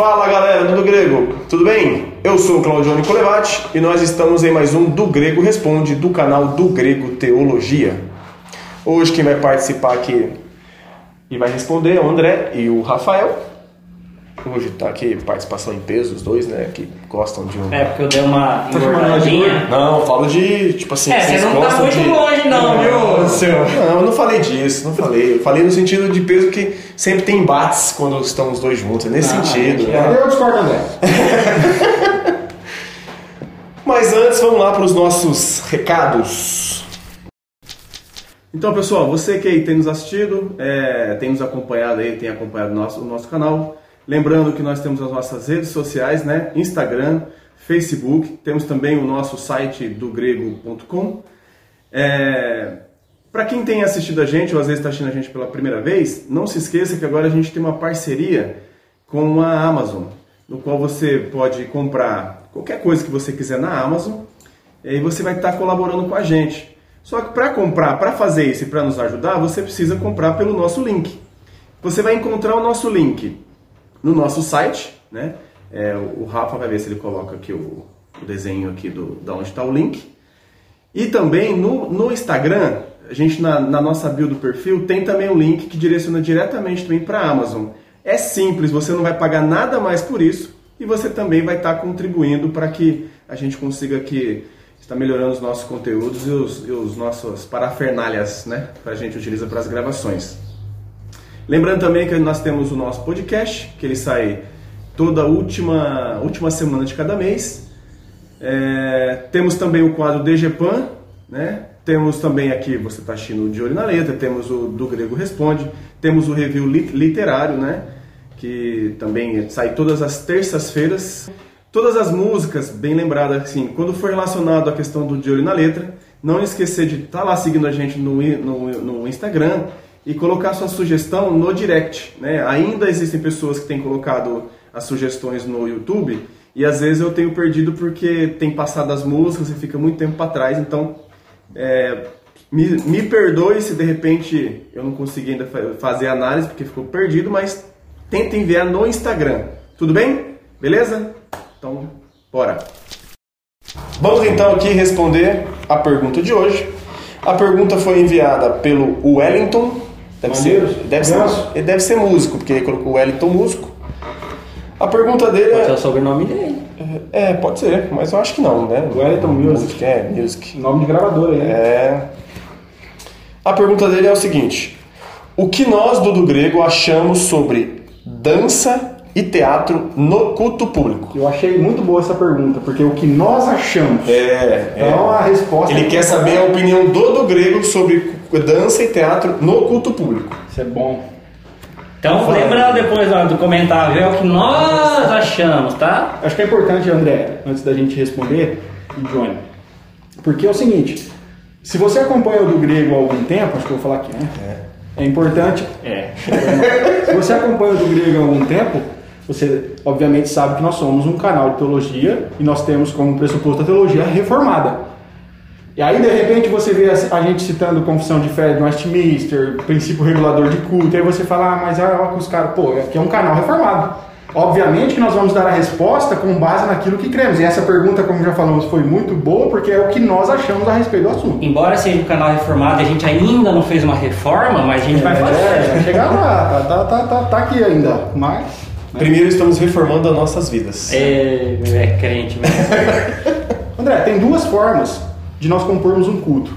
Fala galera do Grego, tudo bem? Eu sou o Claudio Nicolevati e nós estamos em mais um Do Grego Responde do canal Do Grego Teologia. Hoje quem vai participar aqui e vai responder é o André e o Rafael. Hoje tá aqui participação em peso, os dois, né? Que gostam de um. É, porque eu dei uma engordadinha. Não, eu falo de, tipo assim. É, você vocês não tá muito de... longe não, viu, seu? Não, eu não falei disso, não falei. Eu falei no sentido de peso que sempre tem embates quando estão os dois juntos. É nesse Ah, sentido. né? é. Eu discordo, André. Mas antes, vamos lá para os nossos recados. Então, pessoal, você que aí tem nos assistido, é, tem nos acompanhado aí, tem acompanhado o nosso, o nosso canal. Lembrando que nós temos as nossas redes sociais, né? Instagram, Facebook, temos também o nosso site do grego.com. É, para quem tem assistido a gente, ou às vezes está assistindo a gente pela primeira vez, não se esqueça que agora a gente tem uma parceria com a Amazon, no qual você pode comprar qualquer coisa que você quiser na Amazon e você vai estar colaborando com a gente. Só que para comprar, para fazer isso e para nos ajudar, você precisa comprar pelo nosso link. Você vai encontrar o nosso link no nosso site, né? É, o Rafa vai ver se ele coloca aqui o, o desenho aqui do, da onde está o link. E também no, no Instagram, a gente na, na nossa bio do perfil tem também um link que direciona diretamente também para a Amazon. É simples, você não vai pagar nada mais por isso e você também vai estar contribuindo para que a gente consiga aqui estar melhorando os nossos conteúdos e os, e os nossos parafernálias, né, que a gente utiliza para as gravações. Lembrando também que nós temos o nosso podcast, que ele sai toda última última semana de cada mês. É, temos também o quadro DGPAN, né? Temos também aqui, você está assistindo o De Olho na Letra, temos o Do Grego Responde, temos o review lit- literário, né? Que também sai todas as terças-feiras. Todas as músicas, bem lembradas, assim, quando for relacionado à questão do De Olho na Letra, não esquecer de estar lá seguindo a gente no, no, no Instagram e colocar sua sugestão no direct, né? Ainda existem pessoas que têm colocado as sugestões no YouTube e às vezes eu tenho perdido porque tem passado as músicas e fica muito tempo para trás, então é, me, me perdoe se de repente eu não consegui ainda fa- fazer a análise porque ficou perdido, mas tenta enviar no Instagram, tudo bem? Beleza? Então, bora! Vamos então aqui responder a pergunta de hoje. A pergunta foi enviada pelo Wellington. Deve ser, deve, ser, ele deve ser músico, porque ele colocou Wellington músico. A pergunta dele é é. o sobrenome dele. É, pode ser, mas eu acho que não, né? Wellington Music. É, Music. Nome de gravadora aí. né? É. A pergunta dele é o seguinte: O que nós do do grego achamos sobre dança e teatro no culto público? Eu achei muito boa essa pergunta, porque o que nós achamos. É, Então a resposta. Ele quer saber a opinião do do grego sobre dança e teatro no culto público. Isso é bom. Então, Fala. lembrando depois do comentário, é o que nós achamos, tá? Acho que é importante, André, antes da gente responder, e Johnny, porque é o seguinte: se você acompanha o do grego há algum tempo, acho que eu vou falar aqui, né? É, importante. É. se você acompanha o do grego há algum tempo, você obviamente sabe que nós somos um canal de teologia e nós temos como pressuposto a teologia reformada. E aí, de repente, você vê a gente citando Confissão de Fé de Westminster, princípio regulador de culto, e aí você fala, ah, mas olha que os caras, pô, aqui é um canal reformado. Obviamente que nós vamos dar a resposta com base naquilo que cremos. E essa pergunta, como já falamos, foi muito boa, porque é o que nós achamos a respeito do assunto. Embora seja um canal reformado e a gente ainda não fez uma reforma, mas a gente vai É, vai fazer. chegar lá, tá, tá, tá, tá, tá aqui ainda. Mas. Primeiro estamos reformando as nossas vidas. É, é crente mesmo. André, tem duas formas de nós compormos um culto.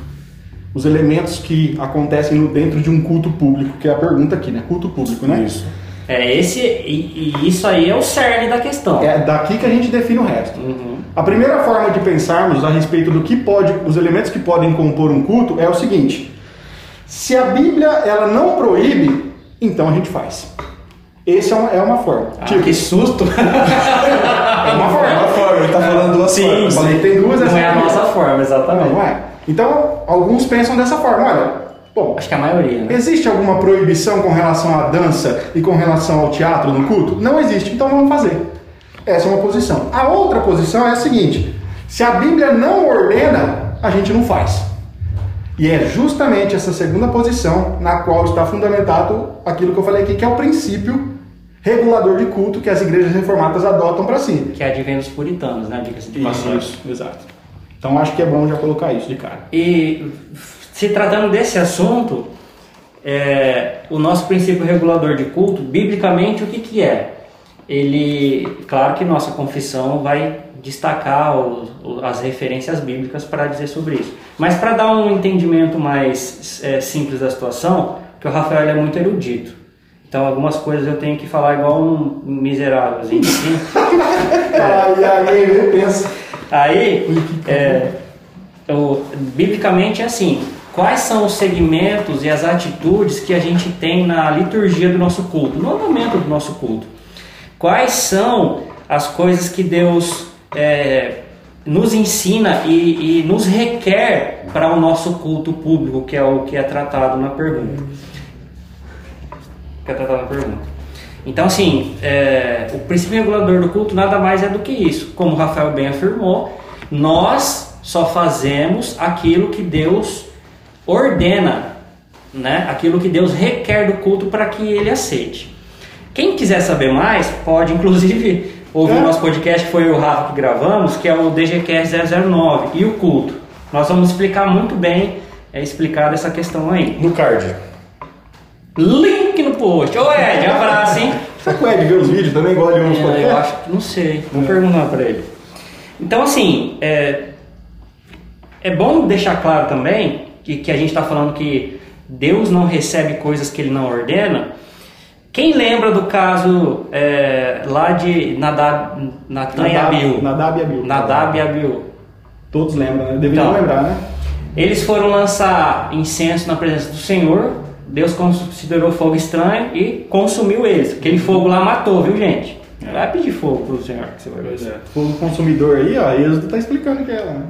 Os elementos que acontecem no- dentro de um culto público, que é a pergunta aqui, né? Culto público, né? Isso. É esse, e, e isso aí é o cerne da questão. É daqui que a gente define o resto. Uhum. A primeira forma de pensarmos a respeito do que pode, os elementos que podem compor um culto é o seguinte: se a Bíblia ela não proíbe, então a gente faz. Essa é uma, é uma forma. Ah, tipo, que susto! é uma É forma. uma forma, ele tá falando duas Sim, formas. Falei que tem duas, Não é a nossa forma, Não, exatamente. não é. Então, alguns pensam dessa forma. Olha, bom, Acho que a maioria, né? Existe alguma proibição com relação à dança e com relação ao teatro no culto? Não existe, então vamos fazer. Essa é uma posição. A outra posição é a seguinte: se a Bíblia não ordena, a gente não faz. E é justamente essa segunda posição na qual está fundamentado aquilo que eu falei aqui, que é o princípio regulador de culto que as igrejas reformadas adotam para si. Que advém dos puritanos, né? Diga-se de passagem. Isso, exato. Então acho que é bom já colocar isso de cara. E se tratando desse assunto, é, o nosso princípio regulador de culto, biblicamente, o que, que é? Ele, claro que nossa confissão vai destacar os- o- as referências bíblicas para dizer sobre isso. Mas para dar um entendimento mais é, simples da situação, que o Rafael é muito erudito. Então algumas coisas eu tenho que falar igual um miserávelzinho assim. Ai, ai, eu penso. Aí, é, o- biblicamente é assim: quais são os segmentos e as atitudes que a gente tem na liturgia do nosso culto, no andamento do nosso culto? Quais são as coisas que Deus é, nos ensina e, e nos requer para o nosso culto público, que é o que é tratado na pergunta? Que é tratado na pergunta. Então, assim, é, o princípio regulador do culto nada mais é do que isso. Como o Rafael bem afirmou, nós só fazemos aquilo que Deus ordena, né? aquilo que Deus requer do culto para que ele aceite. Quem quiser saber mais, pode inclusive ouvir É. o nosso podcast, que foi o Rafa que gravamos, que é o DGCast 009 e o culto. Nós vamos explicar muito bem, é explicado essa questão aí. No card. No post. Ô Ed, abraço, hein? Será que o Ed vê os vídeos também, igual de uns É, eu acho que não sei. Vou perguntar para ele. Então, assim, é, é bom deixar claro também que, que a gente está falando que Deus não recebe coisas que Ele não ordena. Quem lembra do caso é, lá de Nadab, Natan e Abiú? Nadab e Abiú. Nadab e Abiú. Todos lembram, né? Deveriam Então. lembrar, né? Eles foram lançar incenso na presença do Senhor. Deus considerou fogo estranho e consumiu eles. Aquele fogo lá matou, viu, gente? Vai pedir fogo pro Senhor que você vai ver. É. Fogo consumidor aí, ó, Êxodo tá explicando que é lá, né?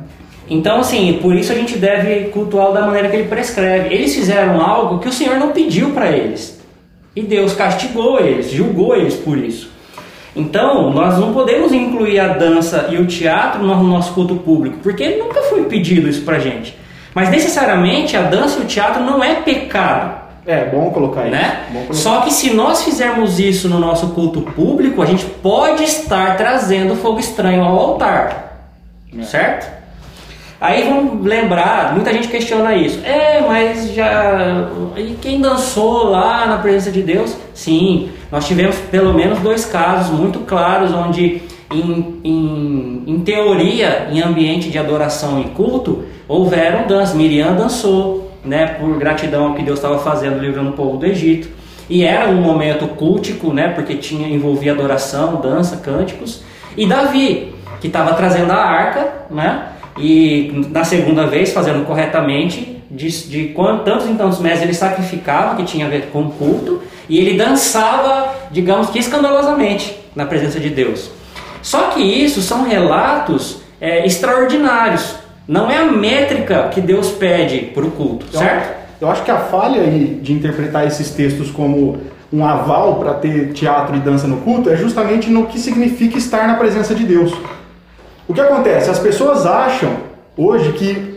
Então, assim, por isso a gente deve cultuá-lo da maneira que ele prescreve. Eles fizeram algo que o Senhor não pediu para eles. E Deus castigou eles, julgou eles por isso. Então, nós não podemos incluir a dança e o teatro no nosso culto público, porque nunca foi pedido isso pra gente. Mas necessariamente a dança e o teatro não é pecado. É, bom colocar isso. Né? Bom colocar. Só que se nós fizermos isso no nosso culto público, a gente pode estar trazendo fogo estranho ao altar. Certo? Aí vamos lembrar, muita gente questiona isso. É, mas já. E quem dançou lá na presença de Deus? Sim, nós tivemos pelo menos dois casos muito claros onde, em, em, em teoria, em ambiente de adoração e culto, houveram danças. Miriam dançou, né, por gratidão ao que Deus estava fazendo, livrando o povo do Egito. E era um momento cultico, né, porque tinha envolvia adoração, dança, cânticos. E Davi, que estava trazendo a arca, né? E na segunda vez, fazendo corretamente, de, de quant- tantos em tantos meses ele sacrificava, que tinha a ver com o culto, e ele dançava, digamos que escandalosamente, na presença de Deus. Só que isso são relatos é, extraordinários. Não é a métrica que Deus pede para o culto, Então, certo? Eu acho que a falha aí de interpretar esses textos como um aval para ter teatro e dança no culto é justamente no que significa estar na presença de Deus. O que acontece? As pessoas acham hoje que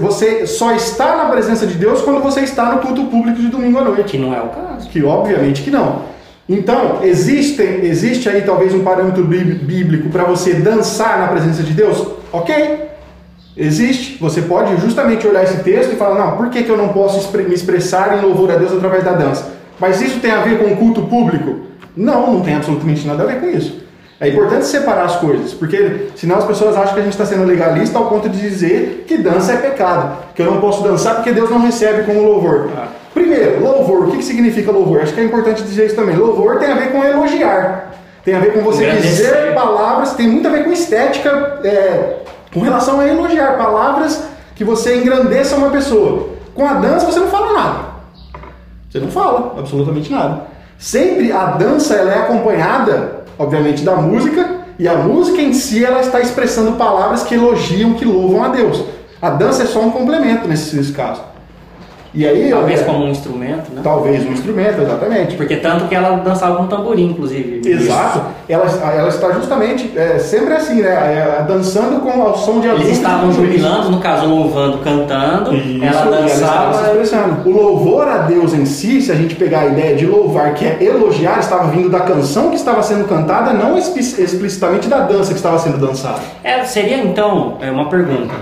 você só está na presença de Deus quando você está no culto público de domingo à noite. Que não é o caso. Que obviamente que não. Então, existe, existe aí talvez um parâmetro bí- bíblico para você dançar na presença de Deus? Ok. Existe. Você pode justamente olhar esse texto e falar, não, por que, que eu não posso me expressar em louvor a Deus através da dança? Mas isso tem a ver com o culto público? Não, não tem absolutamente nada a ver com isso. É importante separar as coisas, porque senão as pessoas acham que a gente está sendo legalista ao ponto de dizer que dança é pecado, que eu não posso dançar porque Deus não recebe como louvor. Primeiro, louvor. O que, que significa louvor? Acho que é importante dizer isso também. Louvor tem a ver com elogiar, tem a ver com você Agradecer. dizer palavras, tem muito a ver com estética, é, com relação a elogiar palavras que você engrandeça uma pessoa. Com a dança você não fala nada. Você não fala absolutamente nada. Sempre a dança ela é acompanhada, obviamente, da música, e a música em si ela está expressando palavras que elogiam, que louvam a Deus. A dança é só um complemento nesse, nesse caso. E aí, Talvez é, como um instrumento, né? talvez um instrumento, exatamente. Porque tanto que ela dançava com tamborim, inclusive. Exato. Ela, ela está justamente é, sempre assim, né? É, dançando com o som de Eles estavam jubilando, no caso, louvando, cantando. Isso, ela e ela se dançava. expressando. O louvor a Deus em si, se a gente pegar a ideia de louvar, que é elogiar, estava vindo da canção que estava sendo cantada, não explicitamente da dança que estava sendo dançada. É, seria então é, uma pergunta.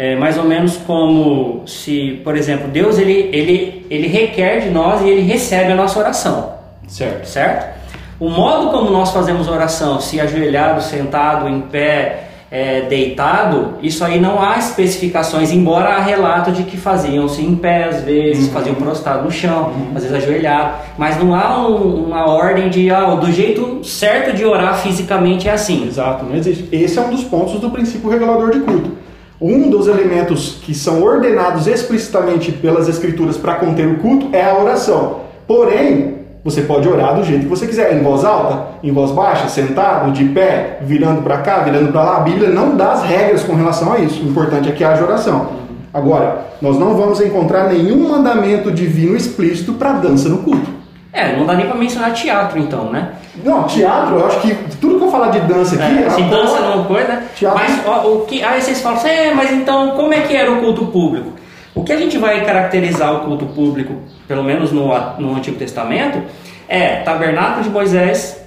É, mais ou menos como se, por exemplo, Deus ele, ele, ele requer de nós e ele recebe a nossa oração. Certo. certo? O modo como nós fazemos oração, se ajoelhado, sentado, em pé, é, deitado, isso aí não há especificações, embora há relato de que faziam-se em pé às vezes, faziam prostrado no chão, às vezes ajoelhado, mas não há um- uma ordem de ah, do jeito certo de orar fisicamente é assim. Exato, não existe. Esse é um dos pontos do princípio regulador de culto. Um dos elementos que são ordenados explicitamente pelas escrituras para conter o culto é a oração. Porém, você pode orar do jeito que você quiser, em voz alta, em voz baixa, sentado, de pé, virando para cá, virando para lá. A Bíblia não dá as regras com relação a isso. O importante é que haja oração. Agora, nós não vamos encontrar nenhum mandamento divino explícito para dança no culto. É, não dá nem para mencionar teatro então, né? Não, teatro, eu acho que tudo que eu falar de dança aqui. É, se dança não coisa, né? Teatro. Mas ó, o que, aí vocês falam assim, é, mas então como é que era o culto público? O que a gente vai caracterizar o culto público, pelo menos no, no Antigo Testamento, é tabernáculo de Moisés,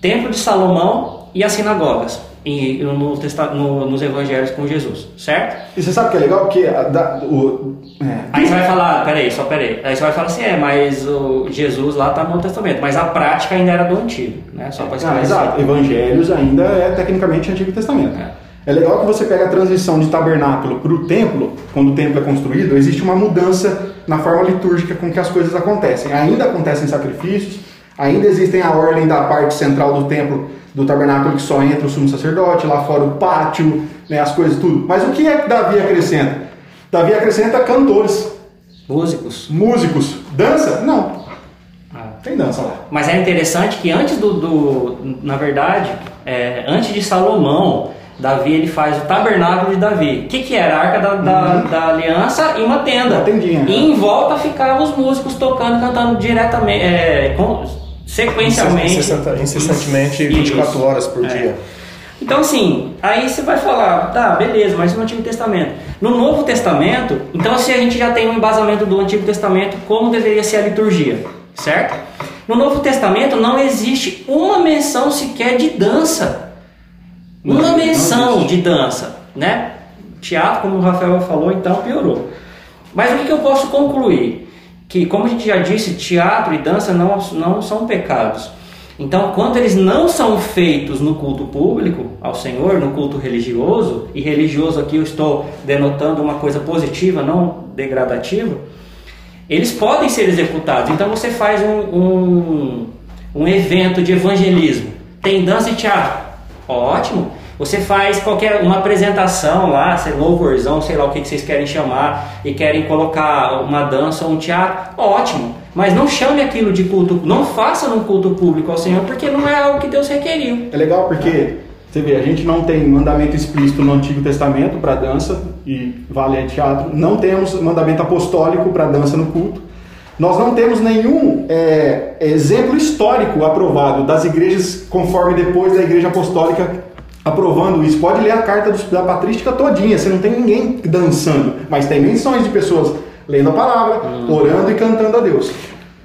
templo de Salomão e as sinagogas. E no, no- nos evangelhos com Jesus, certo? E você sabe que é legal? Porque a- da- o, é, Aí você vai falar, peraí, só peraí. Aí você vai falar assim, é, mas o Jesus lá está no Novo Testamento, mas a prática ainda era do Antigo, né? Só para Ah, exato. Evangelhos ainda é tecnicamente Antigo Testamento. É. legal que você pega a transição de tabernáculo para o templo, quando o templo é construído, existe uma mudança na forma litúrgica com que as coisas acontecem. Ainda acontecem sacrifícios, ainda existem a ordem da parte central do templo, do tabernáculo, que só entra o sumo sacerdote, lá fora o pátio, né, as coisas tudo. Mas o que é que Davi acrescenta? Davi acrescenta cantores, Músicos. músicos. Dança? Não. Ah. Tem dança lá. Mas é interessante que antes do, do- na verdade, é, antes de Salomão, Davi ele faz o tabernáculo de Davi. O que, que era? A arca da, da, da aliança e uma tenda. Uma tendinha, E né? em volta ficavam os músicos tocando, cantando diretamente, é, com- sequencialmente. Incessantemente, Isso. 24 horas por É. dia. Então, assim, aí você vai falar, tá, beleza, mas no Antigo Testamento. No Novo Testamento, então, se a gente já tem um embasamento do Antigo Testamento, como deveria ser a liturgia, certo? No Novo Testamento não existe uma menção sequer de dança. Não, Uma menção de dança, né? Teatro, como o Rafael falou, então piorou. Mas o que eu posso concluir? Que, como a gente já disse, teatro e dança não, não são pecados. Então, quando eles não são feitos no culto público ao Senhor, no culto religioso, e religioso aqui eu estou denotando uma coisa positiva, não degradativa, eles podem ser executados. Então, você faz um, um, um evento de evangelismo, tem dança e teatro, ótimo. Você faz qualquer uma apresentação lá, sei louvorzão, sei lá o que vocês querem chamar, e querem colocar uma dança ou um teatro, ótimo. Mas não chame aquilo de culto, não faça num culto público ao Senhor, porque não é algo que Deus requeriu. É legal porque, você vê, a gente não tem mandamento explícito no Antigo Testamento para dança e vale é teatro. Não temos mandamento apostólico para dança no culto. Nós não temos nenhum é, exemplo histórico aprovado das igrejas conforme depois da igreja apostólica aprovando isso. Pode ler a carta da patrística todinha, você não tem ninguém dançando, mas tem menções de pessoas lendo a palavra, orando e cantando a Deus.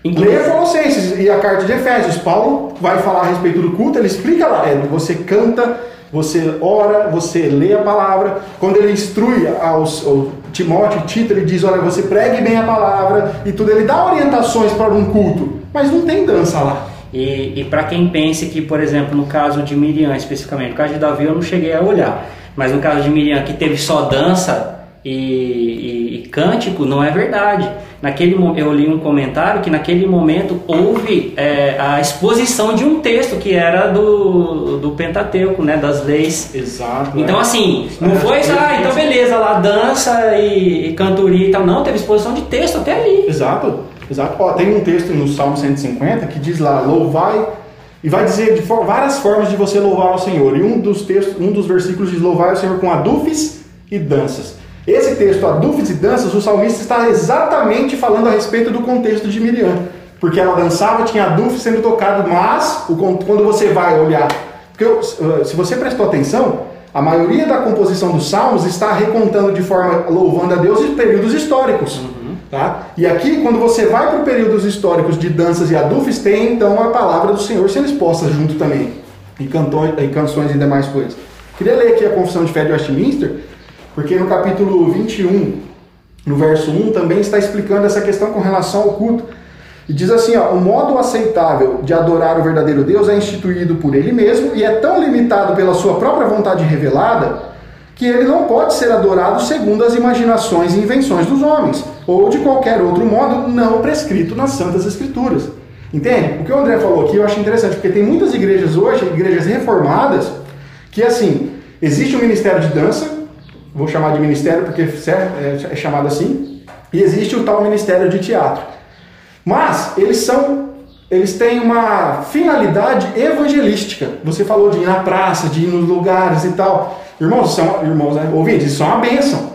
Inclusive- Leia Colossenses e a carta de Efésios. Paulo vai falar a respeito do culto, ele explica lá. É, você canta, você ora, você lê a palavra. Quando ele instrui aos, ao Timóteo e Tito, ele diz: Olha, você pregue bem a palavra e tudo. Ele dá orientações para um culto, mas não tem dança lá. E, e para quem pense que, por exemplo, no caso de Miriam especificamente, no caso de Davi eu não cheguei a olhar, mas no caso de Miriam que teve só dança e, e- e cântico, não é verdade. Naquele eu li um comentário que naquele momento houve é, a exposição de um texto que era do, do Pentateuco, né, das leis. Exato. Então assim, não É. foi só, ah, então beleza, lá dança e, e cantoria e tal, não, teve exposição de texto até ali. Exato, exato. Ó, tem um texto no Salmo 150 que diz lá, louvai, e vai dizer de várias formas de você louvar ao Senhor. E um dos textos, um dos versículos diz, louvai ao Senhor com adufes e danças. Esse texto, adufes e danças, o salmista está exatamente falando a respeito do contexto de Miriam. Porque ela dançava, tinha adufes sendo tocado, mas quando você vai olhar. Porque eh, se você prestou atenção, a maioria da composição dos salmos está recontando de forma louvando a Deus em períodos históricos. Uhum. Tá? E aqui, quando você vai para períodos históricos de danças e adufes, tem então a palavra do Senhor sendo exposta junto também, e, cantões, e canções e demais coisas. Queria ler aqui a Confissão de Fé de Westminster, porque no capítulo 21, no verso 1, também está explicando essa questão com relação ao culto. E diz assim: ó, o modo aceitável de adorar o verdadeiro Deus é instituído por ele mesmo e é tão limitado pela sua própria vontade revelada que ele não pode ser adorado segundo as imaginações e invenções dos homens, ou de qualquer outro modo não prescrito nas Santas Escrituras. Entende? O que o André falou aqui eu acho interessante, porque tem muitas igrejas hoje, igrejas reformadas, que assim, existe um ministério de dança, vou chamar de ministério porque é, é chamado assim, e existe o tal ministério de teatro. Mas eles são eles têm uma finalidade evangelística. Você falou de ir na praça, de ir nos lugares e tal. Irmãos, uma, irmãos, né? ouvintes, isso é uma bênção.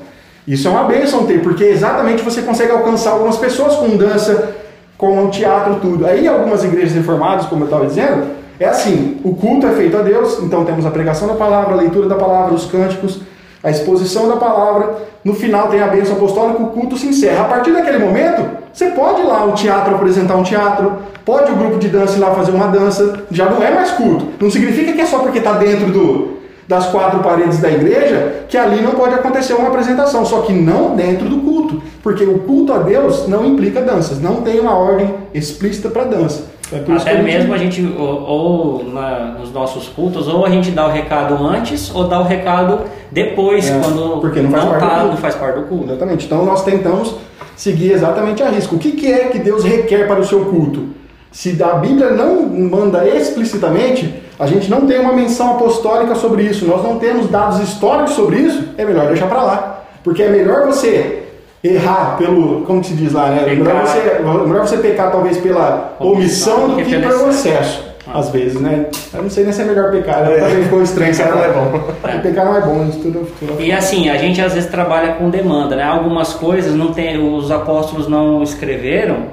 Isso é uma bênção ter, porque exatamente você consegue alcançar algumas pessoas com dança, com teatro, tudo. Aí algumas igrejas reformadas, como eu estava dizendo, é assim, o culto é feito a Deus, então temos a pregação da palavra, a leitura da palavra, os cânticos, a exposição da palavra, no final tem a bênção apostólica, o culto se encerra. A partir daquele momento, você pode ir lá o teatro apresentar um teatro, pode o grupo de dança ir lá fazer uma dança, já não é mais culto. Não significa que é só porque está dentro do, das quatro paredes da igreja que ali não pode acontecer uma apresentação, só que não dentro do culto, porque o culto a Deus não implica danças, não tem uma ordem explícita para dança. É Até mesmo a gente, ou, ou na, nos nossos cultos, ou a gente dá o recado antes, ou dá o recado depois, é, quando porque não, faz, não, parte tá, não faz parte do culto. Exatamente. Então nós tentamos seguir exatamente a risco. O que, que é que Deus requer para o seu culto? Se a Bíblia não manda explicitamente, a gente não tem uma menção apostólica sobre isso, nós não temos dados históricos sobre isso, é melhor deixar para lá. Porque é melhor você errar pelo, como se diz lá, né? É melhor você, é melhor você pecar talvez pela omissão do que, que pelo excesso. Ah. Às vezes, né? Eu não sei nem se é melhor pecar, né? também ficou estranho. Pecar não é bom. É. Pecar não é bom, isso tudo, tudo E assim, a gente às vezes trabalha com demanda, né? Algumas coisas não tem, os apóstolos não escreveram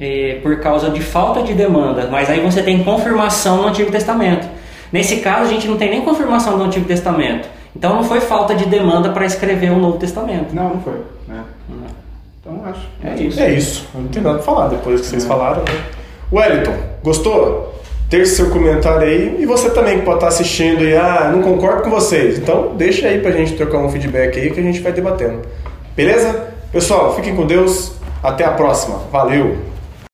eh, por causa de falta de demanda, mas aí você tem confirmação no Antigo Testamento. Nesse caso, a gente não tem nem confirmação do Antigo Testamento. Então não foi falta de demanda para escrever o Novo Testamento. Não, não foi. Né? Então acho. É isso. É isso. Não tem nada para falar depois que vocês é. falaram. Né? Wellington, gostou? Deixe seu comentário aí. E você também que pode estar assistindo e ah, não concordo com vocês. Então deixa aí pra gente trocar um feedback aí que a gente vai debatendo. Beleza? Pessoal, fiquem com Deus. Até a próxima. Valeu!